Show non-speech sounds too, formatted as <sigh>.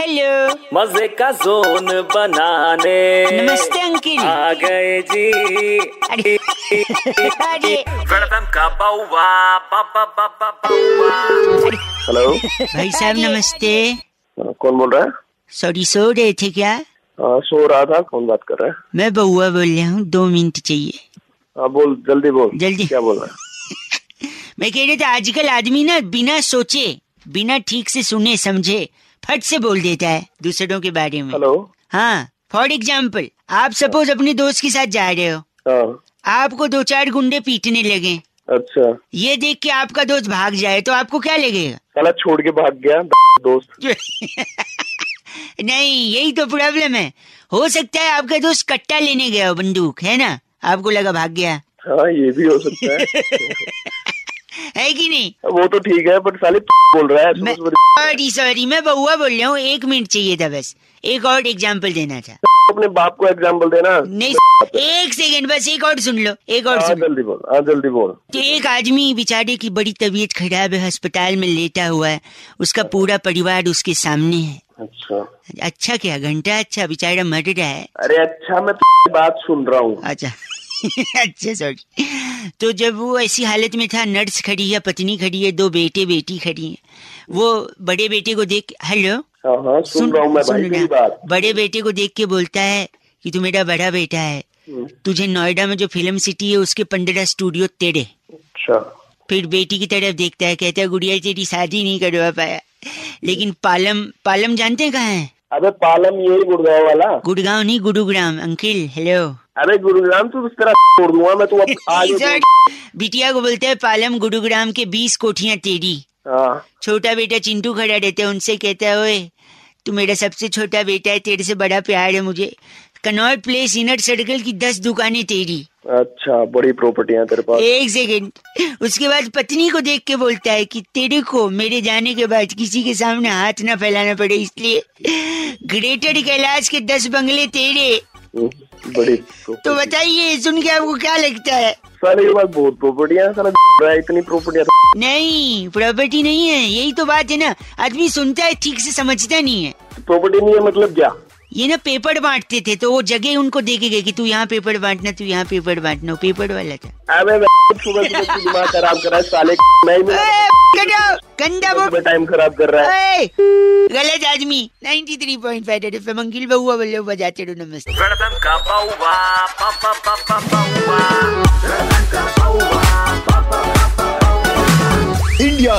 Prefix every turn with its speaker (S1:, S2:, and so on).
S1: Hello
S2: मज़े का zone बनाने।
S1: नमस्ते अंकिल।
S2: आ गए जी।
S1: अरे। अरे।
S2: वेलकम का बाबा बाबा बाउवा।
S3: हेलो
S1: भाई साहब नमस्ते।
S3: कौन बोल रहा है?
S1: सॉरी सो रहे थे क्या?
S3: हाँ सो रहा था कौन बात कर रहा है?
S1: मैं बउआ बोल रहा हूँ दो मिनट चाहिए।
S3: हाँ बोल जल्दी बोल।
S1: जल्दी।
S3: क्या बोल रहा है? <laughs>
S1: मैं कह रहा था आजकल आदमी ना बिना सोचे बिना ठीक से सुने समझे फट से बोल देता है दूसरों के बारे में।
S3: हेलो
S1: हाँ फॉर एग्ज़ाम्पल आप सपोज़ अपने दोस्त के साथ जा रहे हो।
S3: हाँ।
S1: आपको दो चार गुंडे पीटने लगे।
S3: अच्छा।
S1: ये देख के आपका दोस्त भाग जाए तो आपको क्या लगेगा?
S3: साला छोड़ के भाग गया दोस्त। <laughs>
S1: नहीं यही तो प्रॉब्लम है। हो सकता है आपका दोस्त कट्टा लेने गया हो बंदूक है ना? आपको लगा भाग गया।
S3: हाँ ये भी हो सकता है। <laughs>
S1: है कि नहीं?
S3: वो तो ठीक है बट साले बोल रहा है
S1: सॉरी सॉरी मैं बउआ बोल रहा हूँ एक मिनट चाहिए था बस। एक और एग्ज़ाम्पल देना था।
S3: अपने बाप को एग्ज़ाम्पल देना।
S1: नहीं एक सेकंड बस एक और सुन लो एक और
S3: हाँ
S1: सुन
S3: जल्दी बोल हाँ जल्दी बोल।
S1: तो एक आदमी बेचारे की बड़ी तबीयत खराब है अस्पताल में लेटा हुआ है उसका पूरा परिवार उसके सामने है।
S3: अच्छा।
S1: अच्छा क्या घंटा अच्छा बेचारा मर रहा है।
S3: अरे अच्छा मैं तेरी बात सुन रहा हूँ।
S1: अच्छा <laughs> अच्छा सॉरी तो जब वो ऐसी हालत में था नर्स खड़ी है पत्नी खड़ी है दो बेटे बेटी खड़ी है। वो बड़े बेटे को देख हेलो?
S3: हाँ हाँ सुन रहा हूँ मैं
S1: सुन रहा।
S3: बात।
S1: बड़े बेटे को देख के बोलता है कि तू मेरा बड़ा बेटा है।
S3: हम्म,
S1: तुझे नोएडा में जो फ़िल्म सिटी है उसके पंद्रह स्टूडियो तेरे।
S3: अच्छा।
S1: फिर बेटी की तरफ़ देखता है कहता है गुड़िया तेरी शादी नहीं करवा पाया। लेकिन पालम पालम जानते हैं कहाँ है?
S3: अबे पालम यही गुड़गांव वाला।
S1: गुड़गांव नहीं गुरुग्राम अंकिल हेलो।
S3: अरे गुरुग्राम तू इस तरह छोड़ दूँगा मैं तू अब <laughs> आगे
S1: बिटिया को बोलते हैं पालम गुरुग्राम के बीस कोठियाँ तेरी।
S3: हाँ।
S1: छोटा बेटा चिंटू खड़ा रहता है उनसे कहता है ओए तू मेरा सबसे छोटा बेटा है तेरे से बड़ा प्यार है मुझे। कनॉट प्लेस इनर सर्कल की दस दुकानें तेरी।
S3: अच्छा बड़ी प्रॉपर्टियाँ तेरे पास।
S1: एक सेकंड उसके बाद पत्नी को देख के बोलता है कि तेरे को मेरे जाने के बाद किसी के सामने हाथ ना फैलाना पड़े इसलिए ग्रेटर कैलाश के दस बंगले तेरे।
S3: बड़ी
S1: तो बताइए सुन के आपको क्या लगता है?
S3: साले ये बात बहुत प्रॉपर्टियाँ सर इतनी प्रॉपर्टियाँ
S1: नहीं प्रॉपर्टी नहीं है यही तो बात है ना। आदमी सुनता है ठीक से समझता नहीं है।
S3: प्रॉपर्टी नहीं है मतलब क्या?
S1: ये ना पेपर बांटते थे तो वो जगह उनको देके गए कि तू यहाँ पेपर बांटना तू यहाँ पेपर बांटना पेपर वाला था।
S3: अबे सुबह सुबह दिमाग खराब कर रहा है साले मैं ही
S1: ए, कटो, गंदा वो
S3: टाइम खराब कर रहा है।
S1: गलत आदमी। 93.5 रेड एफएम अंकिल बहुआ बोलो बजाते रहो नमस्ते।